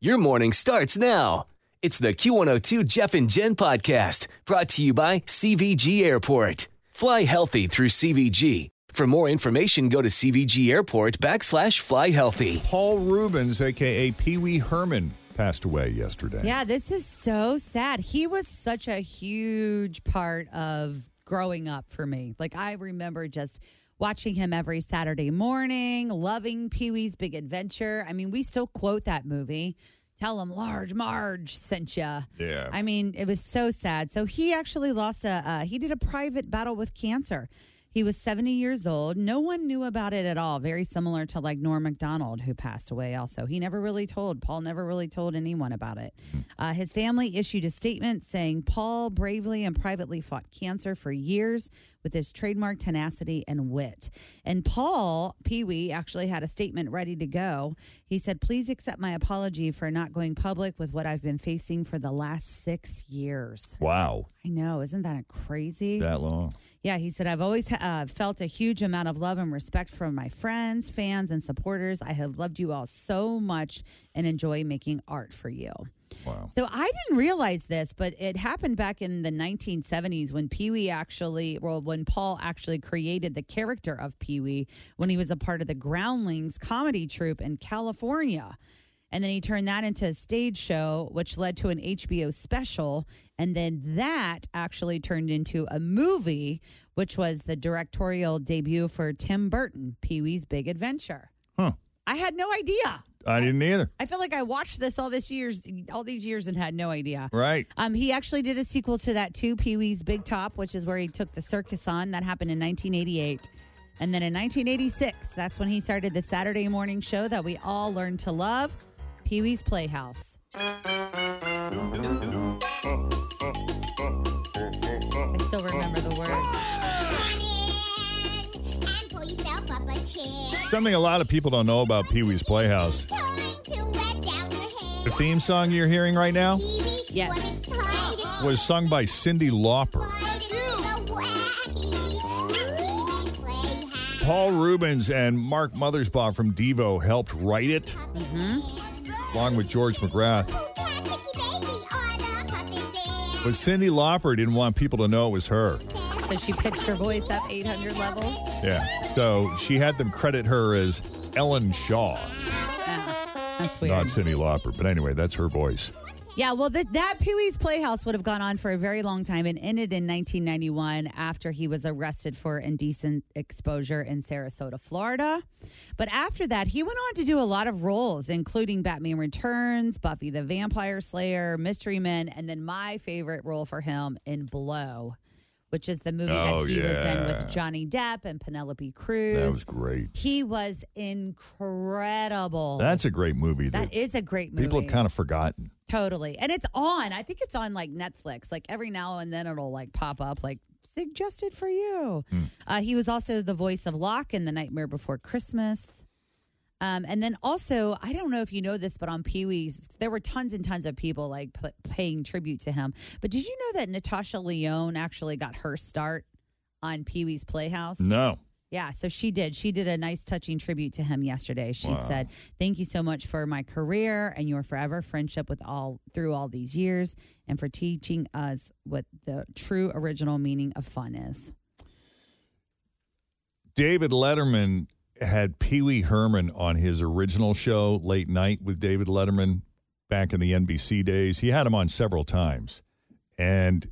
Your morning starts now. It's the Q102 Jeff and Jenn podcast brought to you by CVG Airport. Fly healthy through CVG. For more information, go to CVG Airport backslash fly healthy. Paul Reubens, aka Pee Wee Herman, passed away yesterday. Yeah, this is so sad. He was such a huge part of growing up for me. Like, I remember just watching him every Saturday morning, loving Pee Wee's Big Adventure. I mean, we still quote that movie. Tell him Large Marge sent you. Yeah. I mean, it was so sad. So he actually lost a, uh, he did a private battle with cancer. He was 70 years old. No one knew about it at all. Very similar to like Norm MacDonald, who passed away also. He never really told, Paul never really told anyone about it. Uh, his family issued a statement saying Paul bravely and privately fought cancer for years with his trademark tenacity and wit. And Paul, Pee Wee, actually had a statement ready to go. He said, Please accept my apology for not going public with what I've been facing for the last six years. Wow. I know. Isn't that crazy? That long. Yeah, he said, I've always uh, felt a huge amount of love and respect from my friends, fans, and supporters. I have loved you all so much and enjoy making art for you. Wow. So I didn't realize this, but it happened back in the 1970s when Pee Wee actually, well, when Paul actually created the character of Pee Wee when he was a part of the Groundlings comedy troupe in California. And then he turned that into a stage show, which led to an HBO special. And then that actually turned into a movie, which was the directorial debut for Tim Burton, Pee Wee's Big Adventure. Huh. I had no idea. I didn't either. I feel like I watched this all this years, all these years, and had no idea. Right. Um, he actually did a sequel to that too, Pee Wee's Big Top, which is where he took the circus on. That happened in 1988. And then in 1986, that's when he started the Saturday morning show that we all learned to love, Pee Wee's Playhouse. I still remember the words. Something a lot of people don't know about Pee Wee's Playhouse. The theme song you're hearing right now Yes. was sung by Cyndi Lauper. Paul Reubens and Mark Mothersbaugh from Devo helped write it, along with George McGrath. But Cyndi Lauper didn't want people to know it was her. So she pitched her voice up 800 levels. Yeah. So she had them credit her as Ellen Shaw, ah, That's weird. not Cyndi Lauper. But anyway, that's her voice. Yeah, well, th- that Pee Wee's Playhouse would have gone on for a very long time and ended in 1991 after he was arrested for indecent exposure in Sarasota, Florida. But after that, he went on to do a lot of roles, including Batman Returns, Buffy the Vampire Slayer, Mystery Men, and then my favorite role for him in Blow, which is the movie Oh, that he was in with Johnny Depp and Penelope Cruz. That was great. he was incredible. That's a great movie. that is a great movie. people have kind of forgotten. Totally. And it's on. I think it's on like Netflix. Like every now and then it'll like pop up like suggested for you. Uh, he was also the voice of Lock in The Nightmare Before Christmas. Um, and then also, I don't know if you know this, but on Pee Wee's, there were tons and tons of people like p- paying tribute to him. But did you know that Natasha Lyonne actually got her start on Pee Wee's Playhouse? No. Yeah, so she did. She did a nice touching tribute to him yesterday. She said, "Thank you so much for my career and your forever friendship with all through all these years and for teaching us what the true original meaning of fun is." David Letterman had Pee Wee Herman on his original show, Late Night with David Letterman, back in the NBC days. He had him on several times. And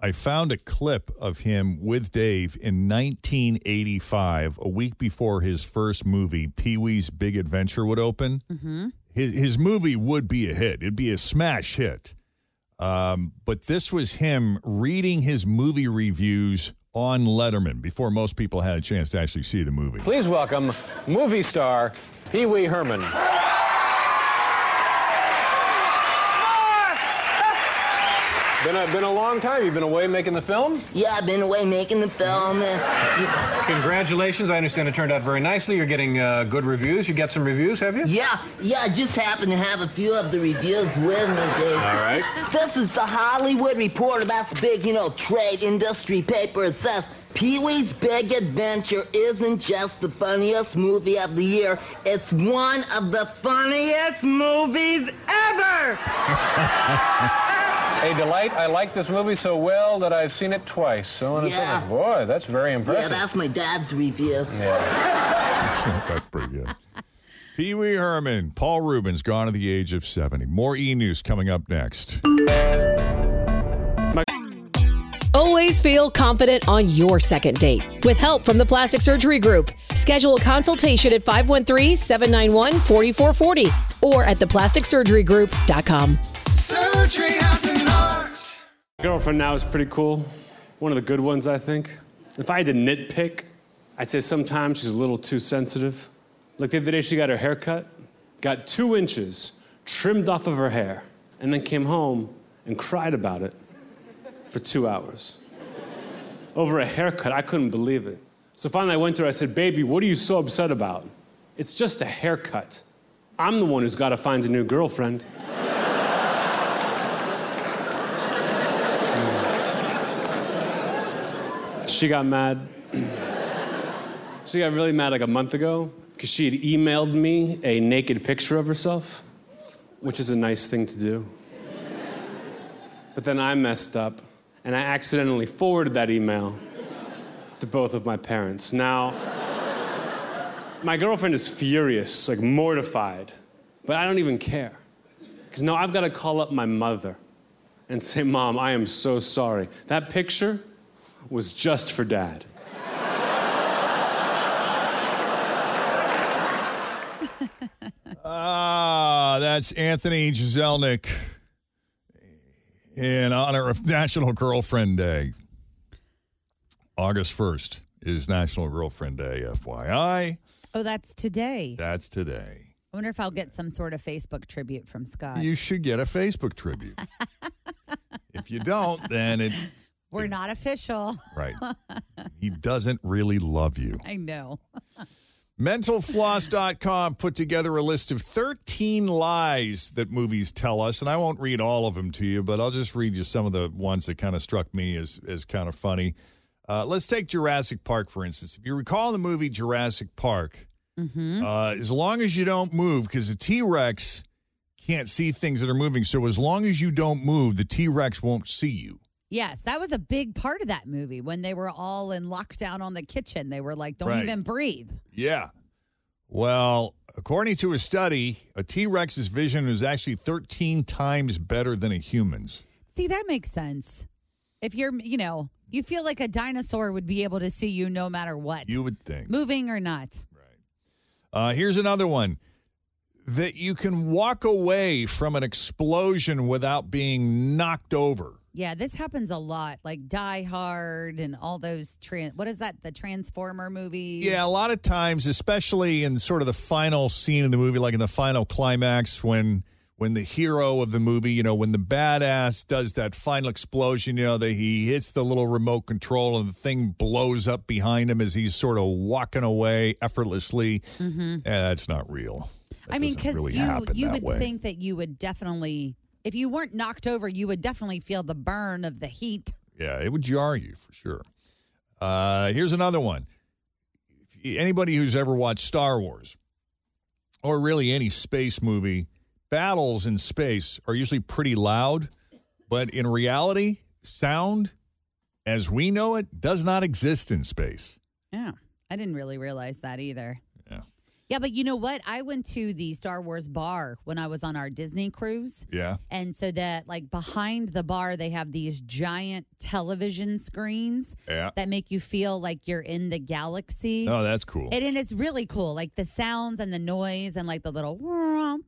I found a clip of him with Dave in 1985, a week before his first movie, Pee Wee's Big Adventure, would open. Mm-hmm. His, his movie would be a hit, it'd be a smash hit. Um, but this was him reading his movie reviews on Letterman before most people had a chance to actually see the movie. Please welcome movie star Pee Wee Herman. Been a, been a long time. You've been away making the film? Yeah, I've been away making the film. Congratulations. I understand it turned out very nicely. You're getting uh, good reviews. You get some reviews, have you? yeah, yeah, I just happen to have a few of the reviews with me, Dave. All right. This is the Hollywood Reporter. That's a big, you know, trade industry paper. It says Pee Wee's Big Adventure isn't just the funniest movie of the year, it's one of the funniest movies ever! A delight. I like this movie so well that I've seen it twice. So on and Yeah. forth. Boy, that's very impressive. Yeah, impressive. that's my dad's review. Yeah. That's pretty good. Pee Wee Herman, Paul Reubens, gone at the age of 70. More e news coming up next. Always feel confident on your second date. With help from the Plastic Surgery Group, schedule a consultation at 513-791-4440 or at theplasticsurgerygroup.com. Surgery has an art. Girlfriend now is pretty cool. One of the good ones, I think. If I had to nitpick, I'd say sometimes she's a little too sensitive. Like the other day, she got her hair cut, got two inches trimmed off of her hair, and then came home and cried about it for two hours. Over a haircut, I couldn't believe it. So finally, I went to her, I said, Baby, what are you so upset about? It's just a haircut. I'm the one who's got to find a new girlfriend. She got mad. she got really mad like a month ago because she had emailed me a naked picture of herself, which is a nice thing to do. But then I messed up and I accidentally forwarded that email to both of my parents. Now, my girlfriend is furious, like mortified, but I don't even care. Because now I've got to call up my mother and say, Mom, I am so sorry. That picture was just for dad. Ah, that's Anthony Jeselnik in honor of National Girlfriend Day. August 1st is National Girlfriend Day, FYI. Oh, that's today. That's today. I wonder if I'll get some sort of Facebook tribute from Scott. You should get a Facebook tribute. if you don't, then it We're not official. right. He doesn't really love you. I know. Mentalfloss.com put together a list of 13 lies that movies tell us, and I won't read all of them to you, but I'll just read you some of the ones that kind of struck me as, as kind of funny. Uh, let's take Jurassic Park, for instance. If you recall the movie Jurassic Park, uh, as long as you don't move, because the T Rex can't see things that are moving, so as long as you don't move, the T Rex won't see you. Yes, that was a big part of that movie when they were all in lockdown on the kitchen. They were like, don't Right. even breathe. Yeah. Well, according to a study, a T Rex's vision is actually 13 times better than a human's. See, that makes sense. If you're, you know, you feel like a dinosaur would be able to see you no matter what, You would think. moving or not. Right. Uh, here's another one that you can walk away from an explosion without being knocked over. Yeah, this happens a lot, like Die Hard and all those. What is that? The Transformer movies. Yeah, a lot of times, especially in sort of the final scene of the movie, like in the final climax, when when the hero of the movie, you know, when the badass does that final explosion, you know, that he hits the little remote control and the thing blows up behind him as he's sort of walking away effortlessly. Mm-hmm. Yeah, that's not real. That I mean, because really you you would way. think that you would definitely, if you weren't knocked over, you would definitely feel the burn of the heat. Yeah, it would jar you for sure. Uh, here's another one. If you- Anybody who's ever watched Star Wars or really any space movie, battles in space are usually pretty loud, but in reality, sound as we know it does not exist in space. Yeah, I didn't really realize that either. Yeah, but you know what? I went to the Star Wars bar when I was on our Disney cruise. Yeah. And so that like behind the bar they have these giant television screens Yeah. that make you feel like you're in the galaxy. Oh, that's cool. And, and it's really cool, like the sounds and the noise and like the little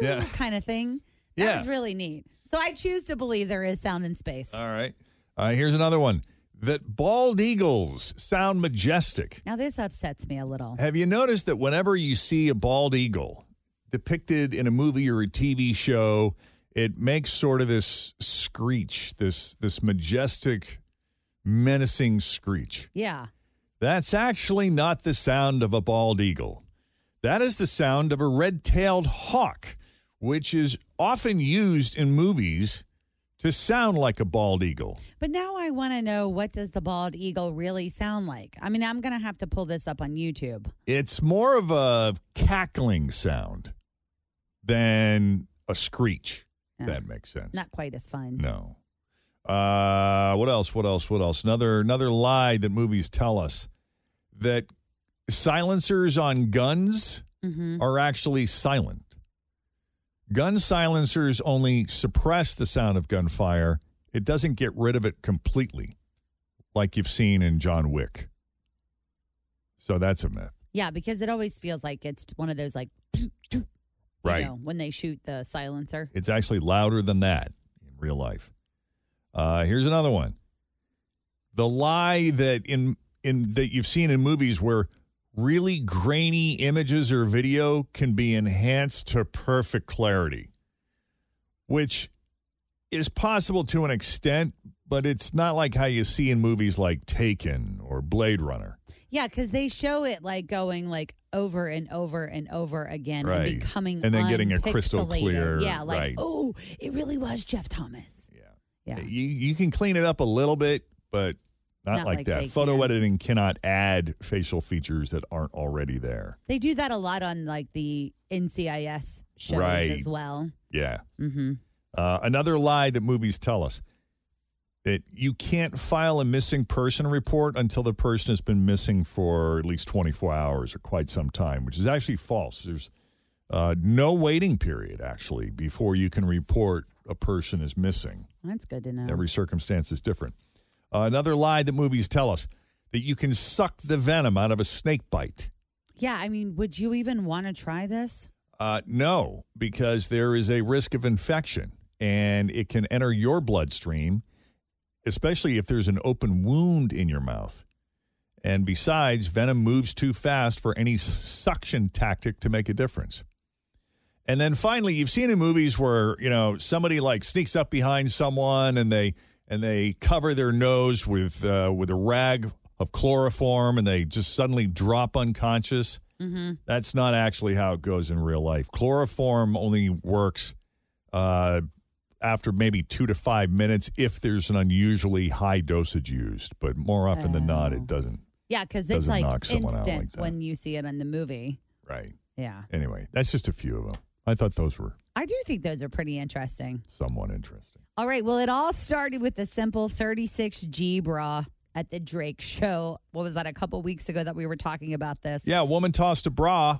Yeah. kind of thing. That Yeah. was really neat. So I choose to believe there is sound in space. All right. Uh, here's another one. That bald eagles sound majestic. Now this upsets me a little. Have you noticed that whenever you see a bald eagle depicted in a movie or a TV show, it makes sort of this screech, this this majestic, menacing screech. Yeah. That's actually not the sound of a bald eagle. That is the sound of a red-tailed hawk, which is often used in movies to sound like a bald eagle. But now I want to know what does the bald eagle really sound like? I mean, I'm going to have to pull this up on YouTube. It's more of a cackling sound than a screech. if That makes sense. Not quite as fun. No. Uh, what else? What else? What else? Another another lie that movies tell us that silencers on guns Mhm. are actually silent. Gun silencers only suppress the sound of gunfire. It doesn't get rid of it completely, like you've seen in John Wick. So that's a myth. Yeah, because it always feels like it's one of those like, Right. know, when they shoot the silencer. It's actually louder than that in real life. Uh, here's another one: the lie that in in that you've seen in movies where really grainy images or video can be enhanced to perfect clarity, which is possible to an extent, but it's not like how you see in movies like Taken or Blade Runner. Yeah, because they show it like going like over and over and over again Right. and becoming And then getting a crystal clear, Yeah, like right. oh, it really was Jeff Thomas. Yeah, yeah. You you can clean it up a little bit, but not, Not like, like that. Photo can. editing cannot add facial features that aren't already there. They do that a lot on like the NCIS shows Right. as well. Yeah. Mm-hmm. Uh, another lie that movies tell us that you can't file a missing person report until the person has been missing for at least 24 hours or quite some time, which is actually false. There's uh, no waiting period, actually, before you can report a person is missing. That's good to know. Every circumstance is different. Uh, another lie that movies tell us that you can suck the venom out of a snake bite. yeah, I mean, would you even want to try this? Uh, no, because there is a risk of infection and it can enter your bloodstream, especially if there's an open wound in your mouth. And besides, venom moves too fast for any suction tactic to make a difference. And then finally, you've seen in movies where, you know, somebody like sneaks up behind someone and they and they cover their nose with uh, with a rag of chloroform and they just suddenly drop unconscious. Mm-hmm. That's not actually how it goes in real life. Chloroform only works uh, after maybe two to five minutes if there's an unusually high dosage used, but more often than not, it doesn't. Yeah, because it's like knock someone out instant like when you see it in the movie. Right. Yeah. Anyway, that's just a few of them. I thought those were I do think those are pretty interesting. somewhat interesting. All right. Well, it all started with the simple 36G bra at the Drake show. What was that, a couple weeks ago that we were talking about this? Yeah, a woman tossed a bra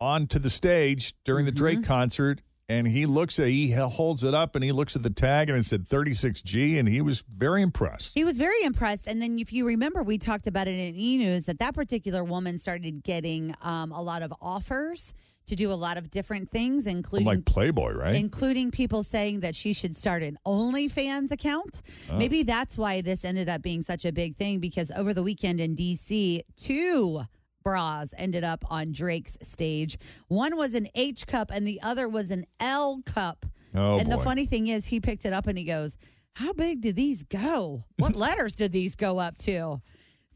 onto the stage during the Drake Mm-hmm. concert, and he looks at he holds it up and he looks at the tag and it said 36G, and he was very impressed. He was very impressed. And then, if you remember, we talked about it in e news that that particular woman started getting um, a lot of offers to do a lot of different things, including like Playboy, right? including people saying that she should start an OnlyFans account. Oh. Maybe that's why this ended up being such a big thing because over the weekend in DC, two bras ended up on Drake's stage. One was an H cup and the other was an L cup. Oh, and the funny thing is, he picked it up and he goes, How big do these go? What letters did these go up to?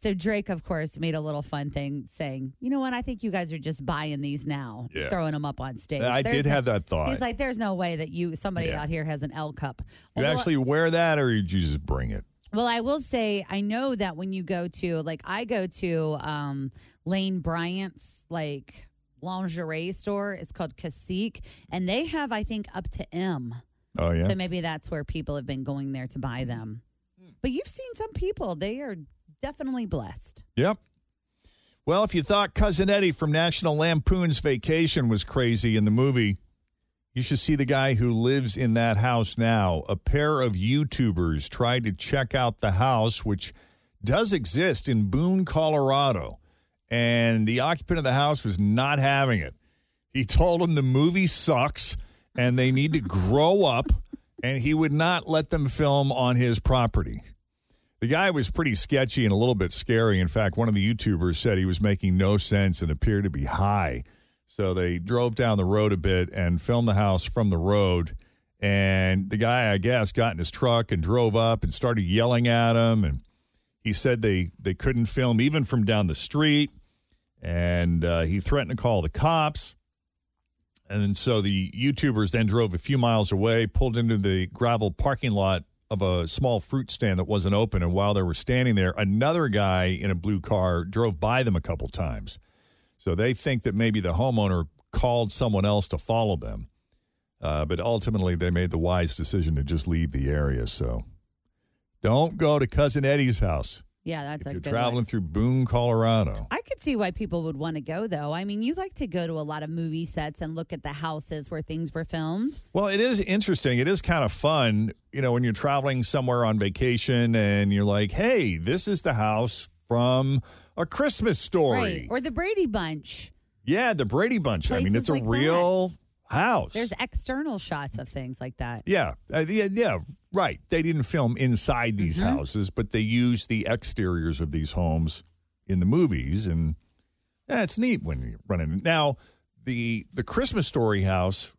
So Drake, of course, made a little fun thing saying, "You know what? I think you guys are just buying these now, Yeah. throwing them up on stage." I There's did no- have that thought. He's like, "There's no way that you somebody Yeah. out here has an L cup." you Although- actually wear that, or you just bring it? well, I will say, I know that when you go to, like, I go to um, Lane Bryant's, like, lingerie store. It's called Cacique, and they have, I think, up to M. Oh yeah. So maybe that's where people have been going there to buy them. But you've seen some people; they are definitely blessed. Yep. Well, if you thought Cousin Eddie from National Lampoon's Vacation was crazy in the movie, you should see the guy who lives in that house now. A pair of YouTubers tried to check out the house, which does exist in Boone, Colorado. And the occupant of the house was not having it. He told them the movie sucks and they need to grow up, and he would not let them film on his property. The guy was pretty sketchy and a little bit scary. In fact, one of the YouTubers said he was making no sense and appeared to be high. So they drove down the road a bit and filmed the house from the road. And the guy, I guess, got in his truck and drove up and started yelling at him. And he said they, they couldn't film even from down the street. And uh, he threatened to call the cops. And so the YouTubers then drove a few miles away, pulled into the gravel parking lot of a small fruit stand that wasn't open. And while they were standing there, another guy in a blue car drove by them a couple times. So they think that maybe the homeowner called someone else to follow them. Uh, but ultimately, they made the wise decision to just leave the area. So don't go to Cousin Eddie's house. Yeah, that's if a you're good traveling one. through Boone, Colorado. I could see why people would want to go, though. I mean, you like to go to a lot of movie sets and look at the houses where things were filmed. Well, it is interesting. It is kind of fun, you know, when you're traveling somewhere on vacation and you're like, hey, this is the house from a Christmas story. Right. Or the Brady Bunch. Yeah, the Brady Bunch. I mean, it's a like real house. There's external shots of things like that. yeah, uh, yeah, yeah, right. They didn't film inside these Mm-hmm. houses, but they used the exteriors of these homes in the movies, and yeah, neat when you're running. Now, the the Christmas Story house,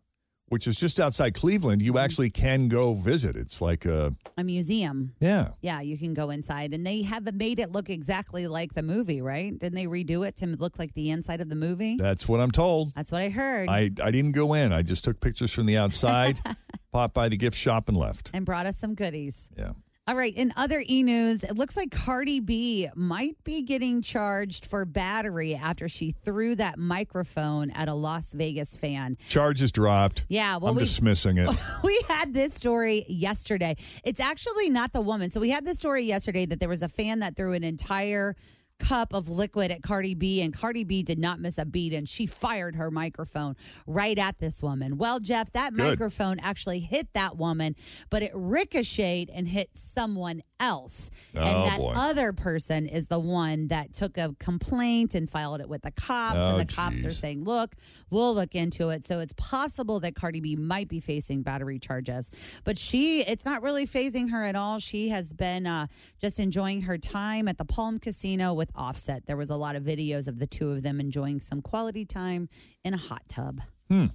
which is just outside Cleveland, you mm-hmm. actually can go visit. It's like a A museum. yeah. Yeah, you can go inside, and they have made it look exactly like the movie, right? Didn't they redo it to look like the inside of the movie? That's what I'm told. That's what I heard. I, I didn't go in. I just took pictures from the outside, popped by the gift shop, and left. and brought us some goodies. Yeah. All right. In other e news, it looks like Cardi B might be getting charged for battery after she threw that microphone at a Las Vegas fan. Charges dropped. Yeah, well, I'm we- dismissing it. we had this story yesterday. It's actually not the woman. So we had this story yesterday that there was a fan that threw an entire cup of liquid at Cardi B and Cardi B did not miss a beat and she fired her microphone right at this woman. Well, Jeff, that Good. microphone actually hit that woman, but it ricocheted and hit someone else. Oh, and that boy. other person is the one that took a complaint and filed it with the cops Oh, and the cops are saying, "Look, we'll look into it." So it's possible that Cardi B might be facing battery charges, but she it's not really fazing her at all. She has been uh, just enjoying her time at the Palm Casino with Offset. There was a lot of videos of the two of them enjoying some quality time in a hot tub. Hmm.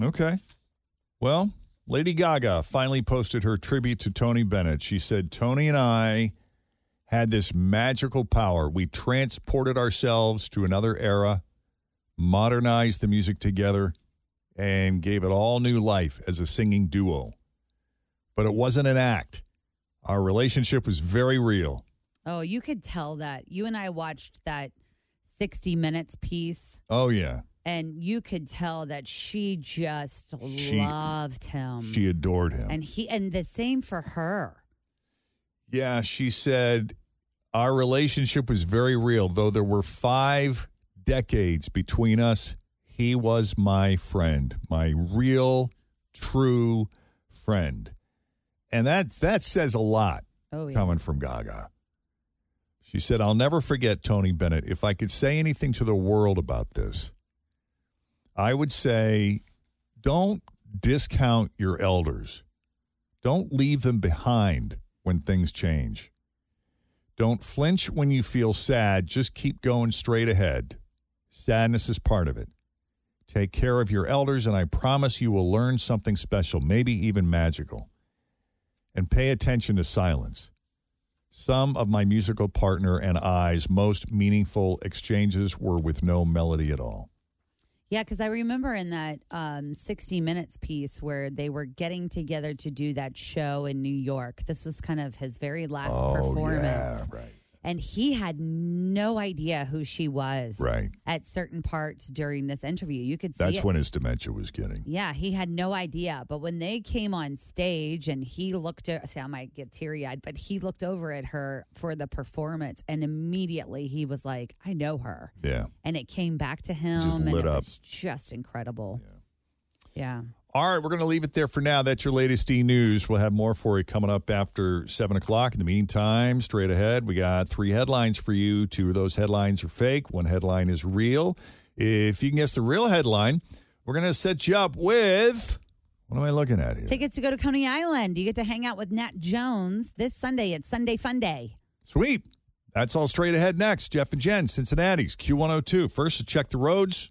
Okay. Well, Lady Gaga finally posted her tribute to Tony Bennett. She said, Tony and I had this magical power. We transported ourselves to another era, modernized the music together, and gave it all new life as a singing duo. But it wasn't an act. Our relationship was very real. Oh, you could tell that. You and I watched that 60 minutes piece. Oh, yeah. And you could tell that she just She- loved him. She adored him. and he and the same for her. Yeah, she said our relationship was very real, though there were five decades between us. He was my friend, my real, true friend, and that that says a lot Oh, yeah. coming from Gaga. She said, "I'll never forget Tony Bennett. If I could say anything to the world about this, I would say, don't discount your elders." Don't leave them behind when things change. Don't flinch when you feel sad. Just keep going straight ahead. Sadness is part of it. Take care of your elders, and I promise you will learn something special, maybe even magical. And pay attention to silence. Some of my musical partner and I's most meaningful exchanges were with no melody at all. Yeah, because I remember in that um, 60 Minutes piece where they were getting together to do that show in New York. This was kind of his very last Oh, performance. yeah, right. And he had no idea who she was. Right. At certain parts during this interview, you could see That's it. when his dementia was getting. Yeah, he had no idea. But when they came on stage and he looked at, see, I might get teary eyed, but he looked over at her for the performance and immediately he was like, I know her. Yeah. And it came back to him Just and it up. was just incredible. Yeah. All right, we're going to leave it there for now. That's your latest e news. We'll have more for you coming up after 7 o'clock. In the meantime, straight ahead, we got three headlines for you. Two of those headlines are fake, one headline is real. If you can guess the real headline, we're going to set you up with. What am I looking at here? Tickets to go to Coney Island. You get to hang out with Nat Jones this Sunday. It's Sunday Fun Day. Sweet. That's all straight ahead next. Jeff and Jenn, Cincinnati's Q102. First, to check the roads.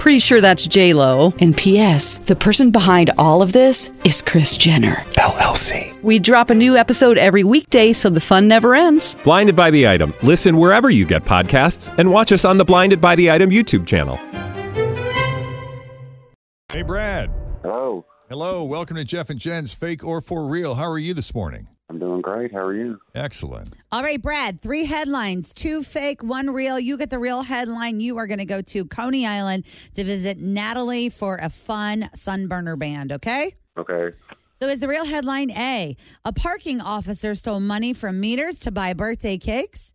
Pretty sure that's J Lo. And P.S. The person behind all of this is Kris Jenner LLC. We drop a new episode every weekday, so the fun never ends. Blinded by the item. Listen wherever you get podcasts, and watch us on the Blinded by the Item YouTube channel. Hey, Brad. Hello. Hello. Welcome to Jeff and Jenn's Fake or For Real. How are you this morning? I'm doing great. How are you? Excellent. All right, Brad, three headlines, two fake, one real. You get the real headline. You are going to go to Coney Island to visit Natalie for a fun sunburner band, okay? Okay. So is the real headline A, a parking officer stole money from meters to buy birthday cakes?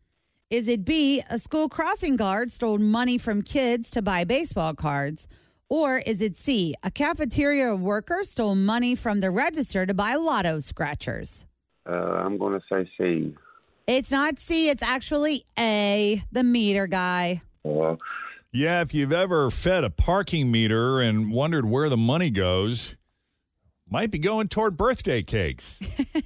Is it B, a school crossing guard stole money from kids to buy baseball cards? Or is it C, a cafeteria worker stole money from the register to buy lotto scratchers? Uh, I'm going to say C. It's not C, it's actually A, the meter guy. Uh, Yeah, if you've ever fed a parking meter and wondered where the money goes, might be going toward birthday cakes.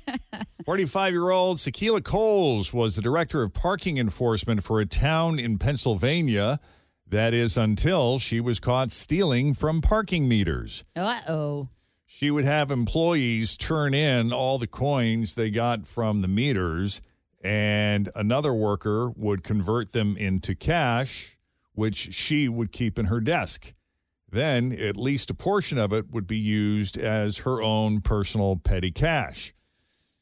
45 year old Sakila Coles was the director of parking enforcement for a town in Pennsylvania. That is until she was caught stealing from parking meters. Uh oh. She would have employees turn in all the coins they got from the meters, and another worker would convert them into cash, which she would keep in her desk. Then, at least a portion of it would be used as her own personal petty cash.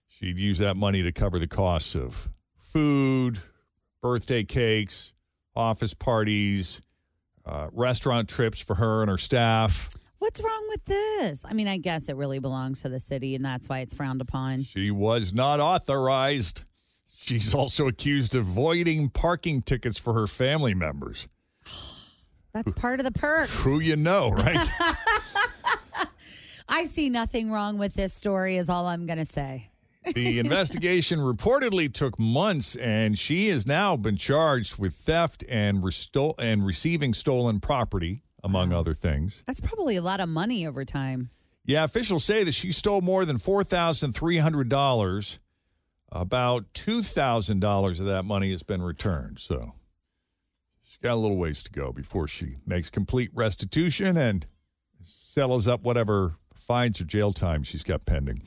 She'd use that money to cover the costs of food, birthday cakes, office parties, uh, restaurant trips for her and her staff. What's wrong with this? I mean, I guess it really belongs to the city, and that's why it's frowned upon. She was not authorized. She's also accused of voiding parking tickets for her family members. That's part of the perks. Who you know, right? I see nothing wrong with this story, is all I'm going to say. the investigation reportedly took months, and she has now been charged with theft and resto- and receiving stolen property, among other things. That's probably a lot of money over time. Yeah, officials say that she stole more than four thousand three hundred dollars. About two thousand dollars of that money has been returned. So she's got a little ways to go before she makes complete restitution and settles up whatever fines or jail time she's got pending.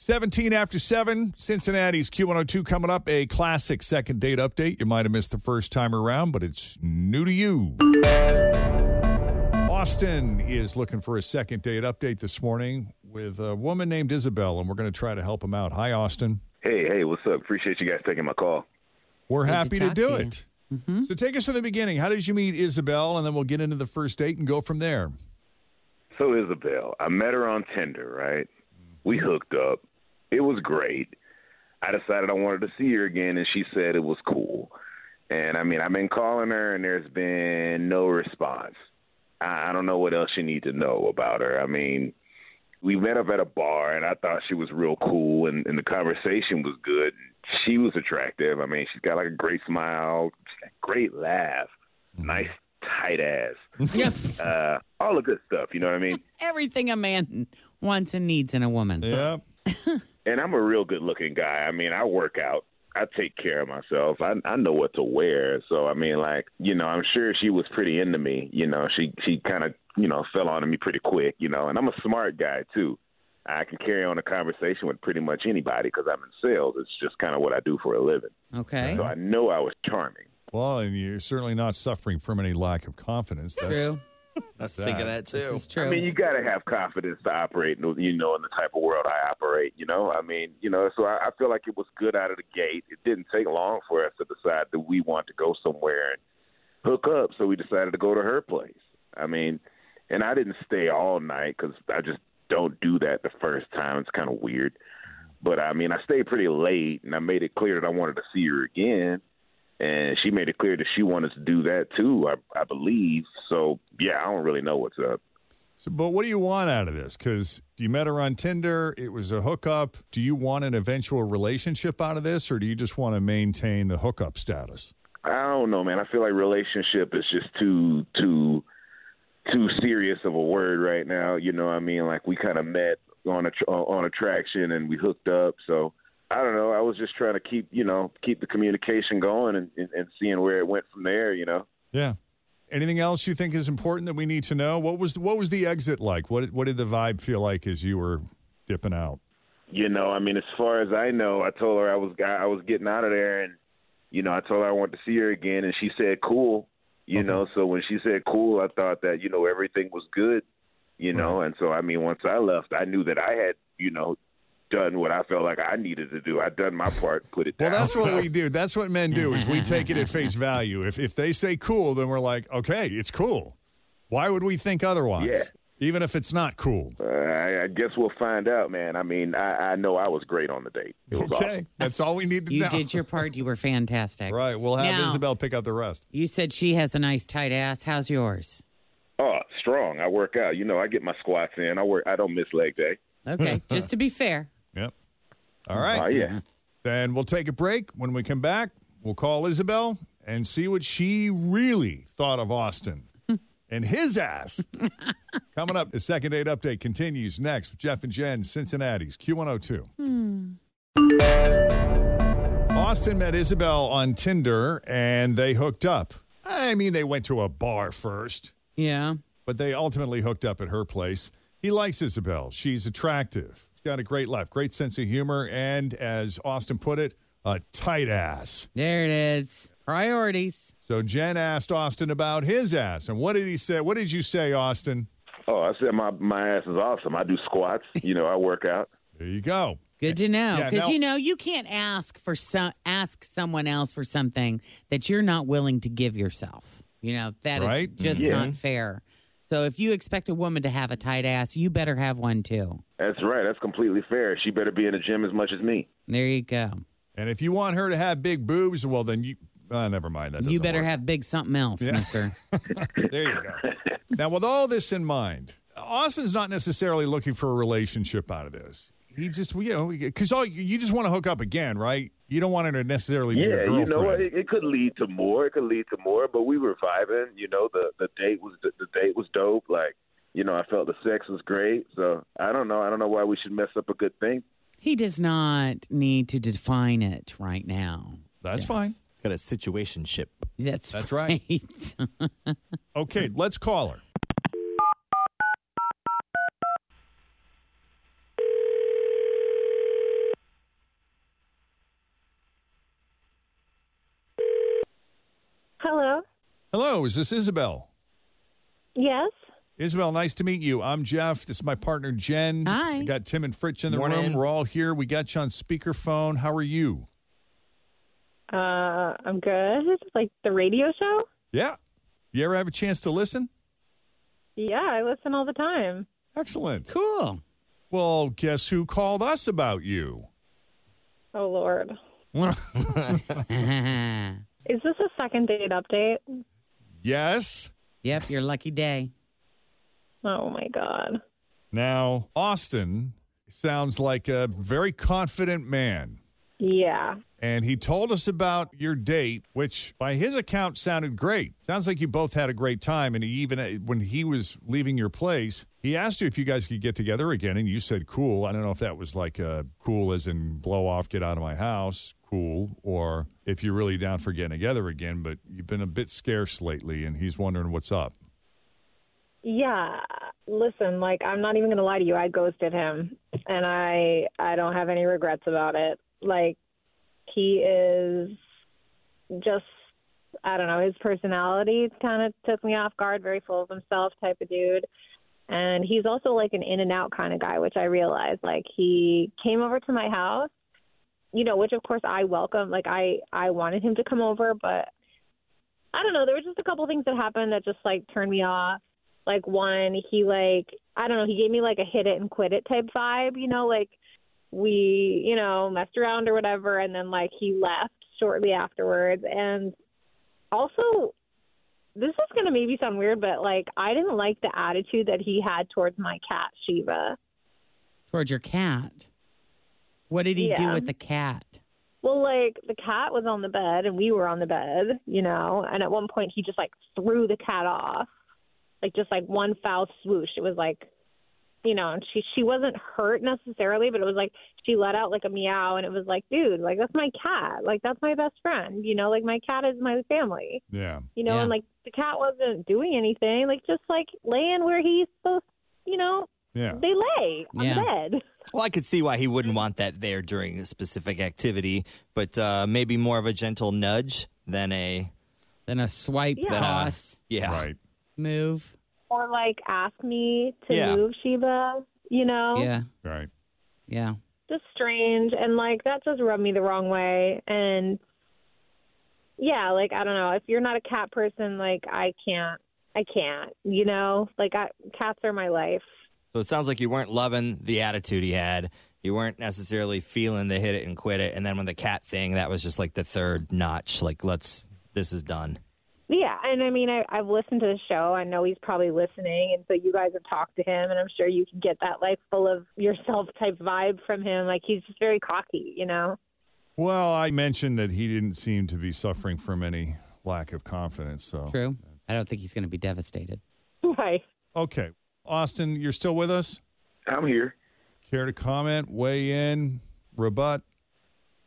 17 after 7, Cincinnati's Q102 coming up. A classic second date update. You might have missed the first time around, but it's new to you. Austin is looking for a second date update this morning with a woman named Isabel, and we're going to try to help him out. Hi, Austin. Hey, hey, what's up? Appreciate you guys taking my call. We're Good happy to, talk do to you. it. Mm-hmm. So take us to the beginning. How did you meet Isabel? And then we'll get into the first date and go from there. So Isabel, I met her on Tinder, right? We mm-hmm. hooked up. It was great. I decided I wanted to see her again, and she said it was cool. And I mean, I've been calling her, and there's been no response. I, I don't know what else you need to know about her. I mean, we met up at a bar, and I thought she was real cool, and, and the conversation was good. She was attractive. I mean, she's got like a great smile, great laugh, nice tight ass. Yep. Uh, all the good stuff. You know what I mean? Everything a man wants and needs in a woman. Yep. and I'm a real good looking guy. I mean, I work out. I take care of myself. I I know what to wear. So I mean, like you know, I'm sure she was pretty into me. You know, she she kind of you know fell onto me pretty quick. You know, and I'm a smart guy too. I can carry on a conversation with pretty much anybody because I'm in sales. It's just kind of what I do for a living. Okay. So I know I was charming. Well, and you're certainly not suffering from any lack of confidence. That's, True. Let's think of that too. This is true. I mean, you got to have confidence to operate, in, you know, in the type of world I operate. You know, I mean, you know, so I, I feel like it was good out of the gate. It didn't take long for us to decide that we want to go somewhere and hook up. So we decided to go to her place. I mean, and I didn't stay all night because I just don't do that the first time. It's kind of weird. But I mean, I stayed pretty late, and I made it clear that I wanted to see her again. And she made it clear that she wanted to do that too, I, I believe. So yeah, I don't really know what's up. So, but what do you want out of this? Because you met her on Tinder, it was a hookup. Do you want an eventual relationship out of this, or do you just want to maintain the hookup status? I don't know, man. I feel like relationship is just too too too serious of a word right now. You know, what I mean, like we kind of met on a on attraction and we hooked up. So I don't know. I was just trying to keep you know keep the communication going and, and, and seeing where it went from there. You know. Yeah. Anything else you think is important that we need to know? What was what was the exit like? What what did the vibe feel like as you were dipping out? You know, I mean, as far as I know, I told her I was I was getting out of there, and you know, I told her I wanted to see her again, and she said cool. You know, so when she said cool, I thought that you know everything was good. You know, and so I mean, once I left, I knew that I had you know done what I felt like I needed to do. I'd done my part, put it down. Well, that's what we do. That's what men do. Is we take it at face value. If if they say cool, then we're like, okay, it's cool. Why would we think otherwise? Yeah. Even if it's not cool. Uh, I, I guess we'll find out, man. I mean, I, I know I was great on the date. It was Okay, awesome. that's all we need to You know. You did your part. You were fantastic. Right. We'll have Now- Isabel pick up the rest. You said she has a nice tight ass. How's yours? Oh, strong. I work out. You know, I get my squats in. I work. I don't miss leg day. Okay, just to be fair. Yep. All right. Oh, yeah. Then we'll take a break. When we come back, we'll call Isabel and see what she really thought of Austin and his ass. Coming up, the second date update continues next with Jeff and Jenn, Cincinnati's Q102. Hmm. Austin met Isabel on Tinder and they hooked up. I mean, they went to a bar first, Yeah. but they ultimately hooked up at her place. He likes Isabel. She's attractive. She's got a great laugh, great sense of humor, and as Austin put it, a tight ass. There it is. Priorities. So Jenn asked Austin about his ass, and what did he say? What did you say, Austin? Oh, I said my my ass is awesome. I do squats. You know, I work out. There you go. Good to know Yeah, because now- you know you can't ask for some ask someone else for something that you're not willing to give yourself. You know that is Right? just mm-hmm. Yeah. not fair. So if you expect a woman to have a tight ass, you better have one too. That's right. That's completely fair. She better be in the gym as much as me. There you go. And if you want her to have big boobs, well, then you. Uh, never mind. That You better work. have big something else, Yeah. Mister. there you go. Now, with all this in mind, Austin's not necessarily looking for a relationship out of this. He just, you know, because all you just want to hook up again, right? You don't want her to necessarily be your Yeah, girlfriend. you know what? It, it could lead to more. It could lead to more. But we were vibing. You know, the the date was the, the date was dope. Like, you know, I felt the sex was great. So I don't know. I don't know why we should mess up a good thing. he does not need to define it right now. That's fine. It's got a situation ship. That's That's right. right. Okay, let's call her. Hello. Hello, is this Isabel? Yes. Isabel, nice to meet you. I'm Jeff. This is my partner Jenn. Hi. We got Tim and Fritch in the Morning. room. We're all here. We got you on speakerphone. How are you? Uh, I'm good. Like the radio show? Yeah. You ever have a chance to listen? Yeah, I listen all the time. Excellent. cool. Well, guess who called us about you? Oh Lord. Is this a second date update? Yes. yep, your lucky day. Oh my God. Now, Austin sounds like a very confident man. Yeah. And he told us about your date, which by his account sounded great. Sounds like you both had a great time. And he even, when he was leaving your place, he asked you if you guys could get together again. And you said, cool. I don't know if that was like uh, cool as in blow off, get out of my house, cool, or if you're really down for getting together again. But you've been a bit scarce lately, and he's wondering what's up. Yeah. listen, like I'm not even gonna lie to you. I ghosted him, and I I don't have any regrets about it. Like he is just I don't know. His personality kind of took me off guard. Very full of himself type of dude. And he's also like an in and out kind of guy, which I realized. Like he came over to my house, you know, which of course I welcome. Like I I wanted him to come over, but I don't know. There were just a couple things that happened that just like turned me off. Like one, he like I don't know. He gave me like a hit it and quit it type vibe. You know, like we you know messed around or whatever, and then like he left shortly afterwards. And also, this is gonna maybe sound weird, but like I didn't like the attitude that he had towards my cat Shiva. Towards your cat. What did he do with the cat? Well, like the cat was on the bed and we were on the bed, you know, and at one point he just like threw the cat off. Like just like one foul swoosh. It was like you know, and she she wasn't hurt necessarily, but it was like she let out like a meow and it was like, dude, like that's my cat. Like that's my best friend, you know, like my cat is my family. Yeah. You know, Yeah. and like the cat wasn't doing anything, like just like laying where he's supposed you know, Yeah. they lay on Yeah. the bed. Well, I could see why he wouldn't want that there during a specific activity, but uh, maybe more of a gentle nudge than a than a swipe Yeah. than a- toss yeah, right. move. Or like ask me to Yeah. move Sheba, you know? Yeah. Right. Yeah. just strange and like that just rubbed me the wrong way and yeah like i don't know if you're not a cat person like i can't i can't you know like I, cats are my life So it sounds like you weren't loving the attitude he had. You weren't necessarily feeling the hit it and quit it. And then when the cat thing, that was just like the third notch. Like, let's, this is done. yeah and i mean I, i've listened to the show i know he's probably listening and so you guys have talked to him and i'm sure you can get that like full of yourself type vibe from him like he's just very cocky you know Well, I mentioned that he didn't seem to be suffering from any lack of confidence. So True. I don't think he's going to be devastated. right Okay. Austin, you're still with us? I'm here. Care to comment, weigh in, rebut?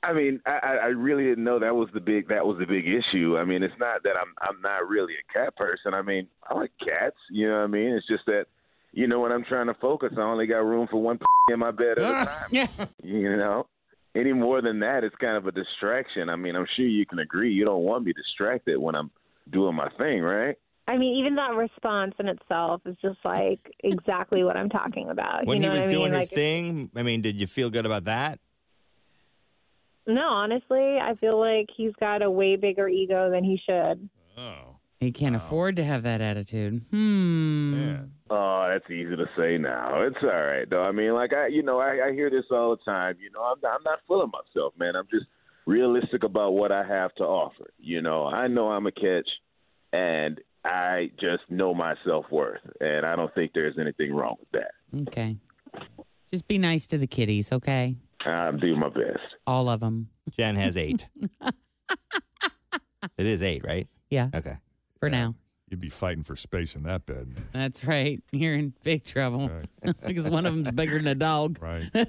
I mean, I, I really didn't know that was the big that was the big issue. I mean, it's not that I'm I'm not really a cat person. I mean, I like cats. You know what I mean? It's just that, you know, when I'm trying to focus, I only got room for one in my bed at a time. You know, any more than that, it's kind of a distraction. I mean, I'm sure you can agree. You don't want me distracted when I'm doing my thing, right? I mean, even that response in itself is just like exactly what I'm talking about. When you know he was what I mean? doing his Like, thing, I mean, did you feel good about that? No, honestly, I feel like he's got a way bigger ego than he should. Oh. He can't afford to have that attitude. Hmm. Oh, that's easy to say now. It's all right though. I mean, like I, you know, I, I hear this all the time. You know, I'm not, I'm not full of myself, man. I'm just realistic about what I have to offer. You know, I know I'm a catch, and I just know my self worth, and I don't think there's anything wrong with that. Okay. Just be nice to the kitties, okay? I'm doing my best. All of them. Jenn has eight. it is eight, right? Yeah. Okay. For now. You'd be fighting for space in that bed. That's right. You're in big trouble because one of them's bigger than a dog. Right.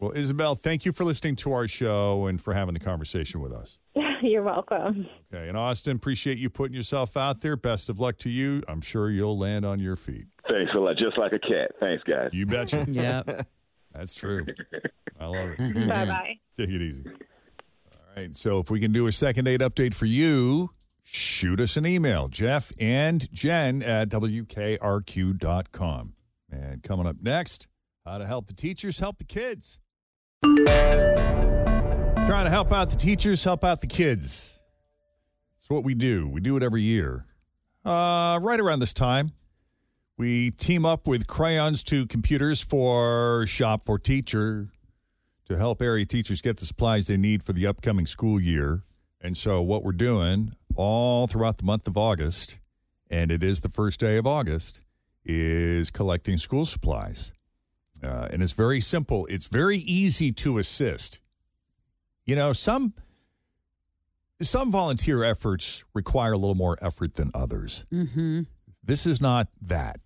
Well, Isabel, thank you for listening to our show and for having the conversation with us. You're welcome. Okay. And Austin, appreciate you putting yourself out there. Best of luck to you. I'm sure you'll land on your feet. Thanks a lot. Just like a cat. Thanks, guys. You betcha. Yep. That's true. I love it. Bye bye. Take it easy. All right. So if we can do a second date update for you, shoot us an email, Jeff and Jenn at WKRQ.com. And coming up next, how to help the teachers help the kids. Trying to help out the teachers, help out the kids. It's what we do. We do it every year. Uh, right around this time, we team up with Crayons to Computers for Shop for Teacher to help area teachers get the supplies they need for the upcoming school year. And so, what we're doing all throughout the month of August, and it is the first day of August, is collecting school supplies. Uh, and it's very simple, it's very easy to assist. You know, some. Some volunteer efforts require a little more effort than others. Mm-hmm. This is not that.